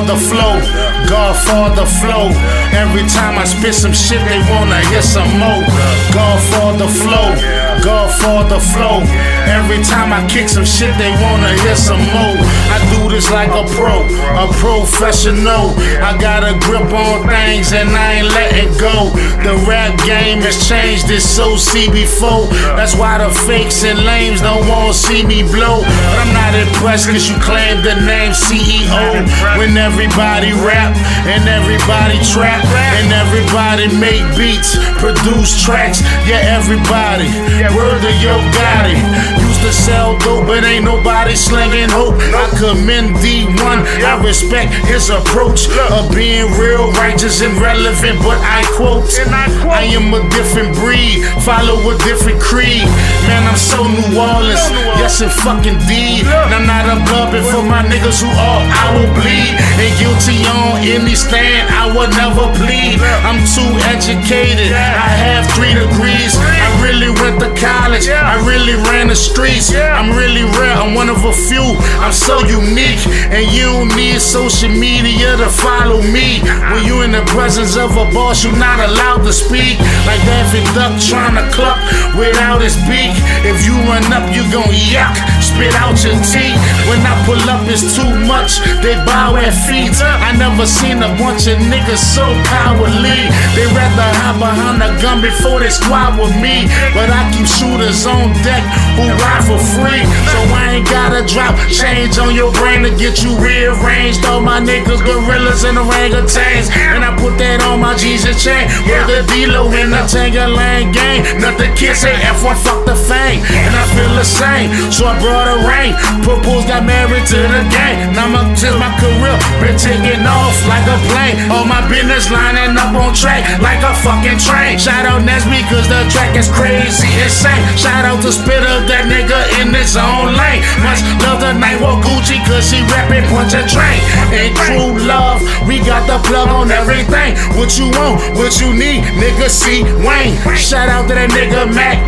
Godfather flow, Godfather flow. Every time I spit some shit, they wanna hear some more. Godfather flow, Godfather flow. Every time I kick some shit, they wanna hear some more. I do this like a pro, a professional. I got a grip on things and I ain't letting go. The rap game has changed, it's so CB4. That's why the fakes and lames don't wanna see me blow. Not impressed cause you claim the name CEO. When everybody rap and everybody trap and everybody make beats, produce tracks. Yeah, everybody. Word to yo Gotti. Used to sell dope, but ain't nobody slinging hope. I commend D1. I respect his approach of being real, righteous, and relevant. But I quote, I am a different breed, follow a different creed. Man, I'm so New and fucking deed. And I'm not for my niggas who all I will bleed. And guilty on any stand, I would never plead. I'm too educated, I have three degrees. I really went to college, I really ran the streets. I'm really rare, I'm one of a few. I'm so unique, and you need social media to follow me. When you in the presence of a boss, you're not allowed to speak. Like Daffy Duck trying to cluck without his beak. You run up, you gon' yuck, spit out your teeth. When I pull up, it's too much. They bow at feet. I never seen a bunch of niggas so cowardly. They rather hide behind a gun before they squad with me. But I keep shooters on deck who ride for free. So I ain't gotta drop change on your brain to get you rearranged. All my niggas, gorillas, and orangutans. And I put that on my Jesus chain. The D-Lo in the Tangerland gang. Nothing kid say F1, fuck the fame. And I feel the same. So I brought a rain. Proposed, got married to the gang. Now my, since my career been taking off like a plane. All my business lining up on track like a fucking train. Shout out Nesby, cause the track is crazy, insane. Shout out to Spitter, that nigga in his own lane. Much love the night walk Gucci, cause he rapping punch a train. And true love, we got the plug on everything. What you want, what you need, nigga C. Wayne. Shout out to that nigga Mac.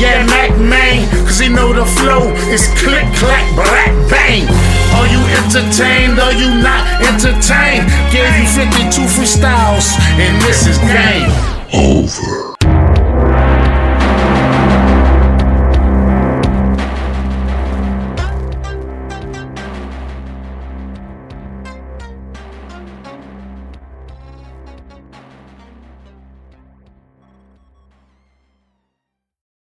Yeah, Mac Main, cause he know the flow is click, clack, black, bang. Are you entertained? Are you not entertained? Gave you 52 freestyles, and this is game. Over.